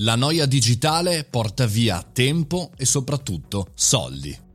La noia digitale porta via tempo e soprattutto soldi.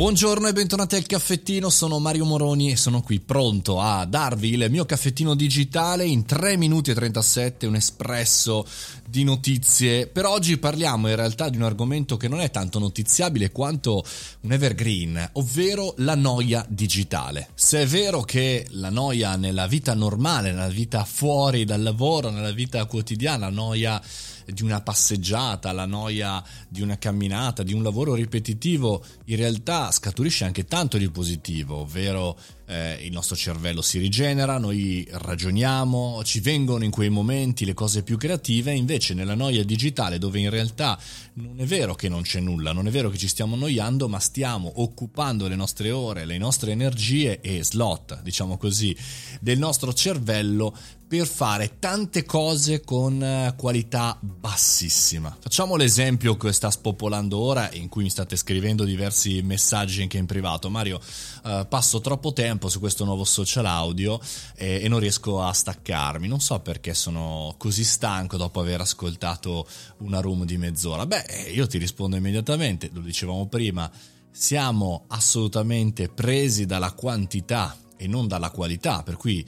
Buongiorno e bentornati al caffettino, sono Mario Moroni e sono qui pronto a darvi il mio caffettino digitale in 3 minuti e 37, un espresso di notizie. Per oggi parliamo in realtà di un argomento che non è tanto notiziabile quanto un evergreen, ovvero la noia digitale. Se è vero che la noia nella vita normale, nella vita fuori dal lavoro, nella vita quotidiana, la noia di una passeggiata, la noia di una camminata, di un lavoro ripetitivo, in realtà scaturisce anche tanto di positivo, ovvero eh, il nostro cervello si rigenera, noi ragioniamo, ci vengono in quei momenti le cose più creative, invece nella noia digitale dove in realtà non è vero che non c'è nulla, non è vero che ci stiamo annoiando, ma stiamo occupando le nostre ore, le nostre energie e slot, diciamo così, del nostro cervello per fare tante cose con eh, qualità bassissima. Facciamo l'esempio che sta spopolando ora in cui mi state scrivendo diversi messaggi anche in privato. Mario, eh, passo troppo tempo su questo nuovo social audio e, e non riesco a staccarmi. Non so perché sono così stanco dopo aver ascoltato una room di mezz'ora. Beh, io ti rispondo immediatamente, lo dicevamo prima, siamo assolutamente presi dalla quantità e non dalla qualità, per cui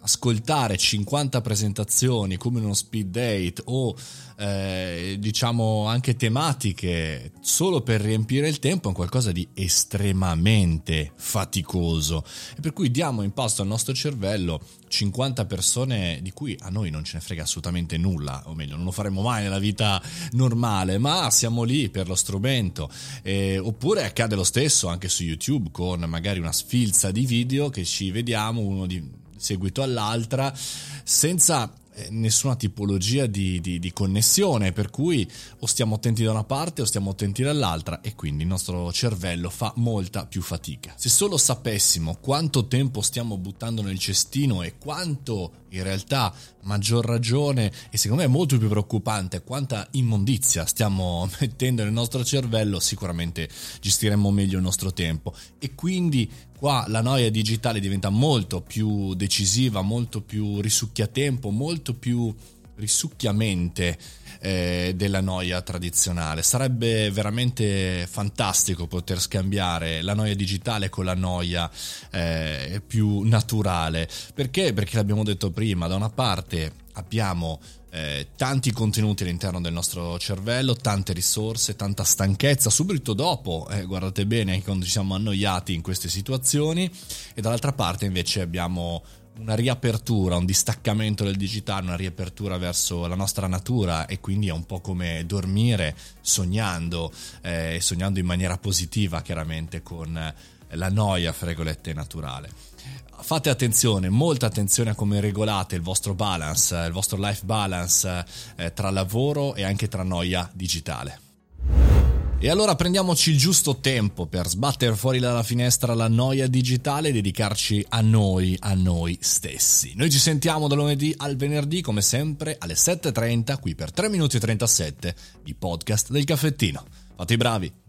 ascoltare 50 presentazioni come uno speed date o eh, diciamo anche tematiche solo per riempire il tempo è qualcosa di estremamente faticoso. E per cui diamo in pasto al nostro cervello 50 persone di cui a noi non ce ne frega assolutamente nulla o meglio non lo faremo mai nella vita normale ma siamo lì per lo strumento. Eh, oppure accade lo stesso anche su YouTube con magari una sfilza di video che ci vediamo uno di seguito all'altra senza eh, nessuna tipologia di, di, di, connessione, per cui o stiamo attenti da una parte o stiamo attenti dall'altra e quindi il nostro cervello fa molta più fatica. Se solo sapessimo quanto tempo stiamo buttando nel cestino e quanto in realtà maggior ragione e secondo me molto più preoccupante quanta immondizia stiamo mettendo nel nostro cervello, sicuramente gestiremmo meglio il nostro tempo e quindi qua la noia digitale diventa molto più decisiva, molto più risucchiatempo, molto più risucchiamente eh, della noia tradizionale. Sarebbe veramente fantastico poter scambiare la noia digitale con la noia eh, più naturale. Perché? Perché l'abbiamo detto prima, da una parte abbiamo eh, tanti contenuti all'interno del nostro cervello, tante risorse, tanta stanchezza, subito dopo, eh, guardate bene, anche quando ci siamo annoiati in queste situazioni, e dall'altra parte invece abbiamo una riapertura, un distaccamento del digitale, una riapertura verso la nostra natura e quindi è un po' come dormire sognando, eh, sognando in maniera positiva chiaramente con la noia, fregolette naturale fate attenzione, molta attenzione a come regolate il vostro balance, il vostro life balance eh, tra lavoro e anche tra noia digitale. E allora prendiamoci il giusto tempo per sbattere fuori dalla finestra la noia digitale e dedicarci a noi, a noi stessi. Noi ci sentiamo da lunedì al venerdì, come sempre, alle 7.30, qui per 3 minuti e 37 di podcast del caffettino. Fate i bravi!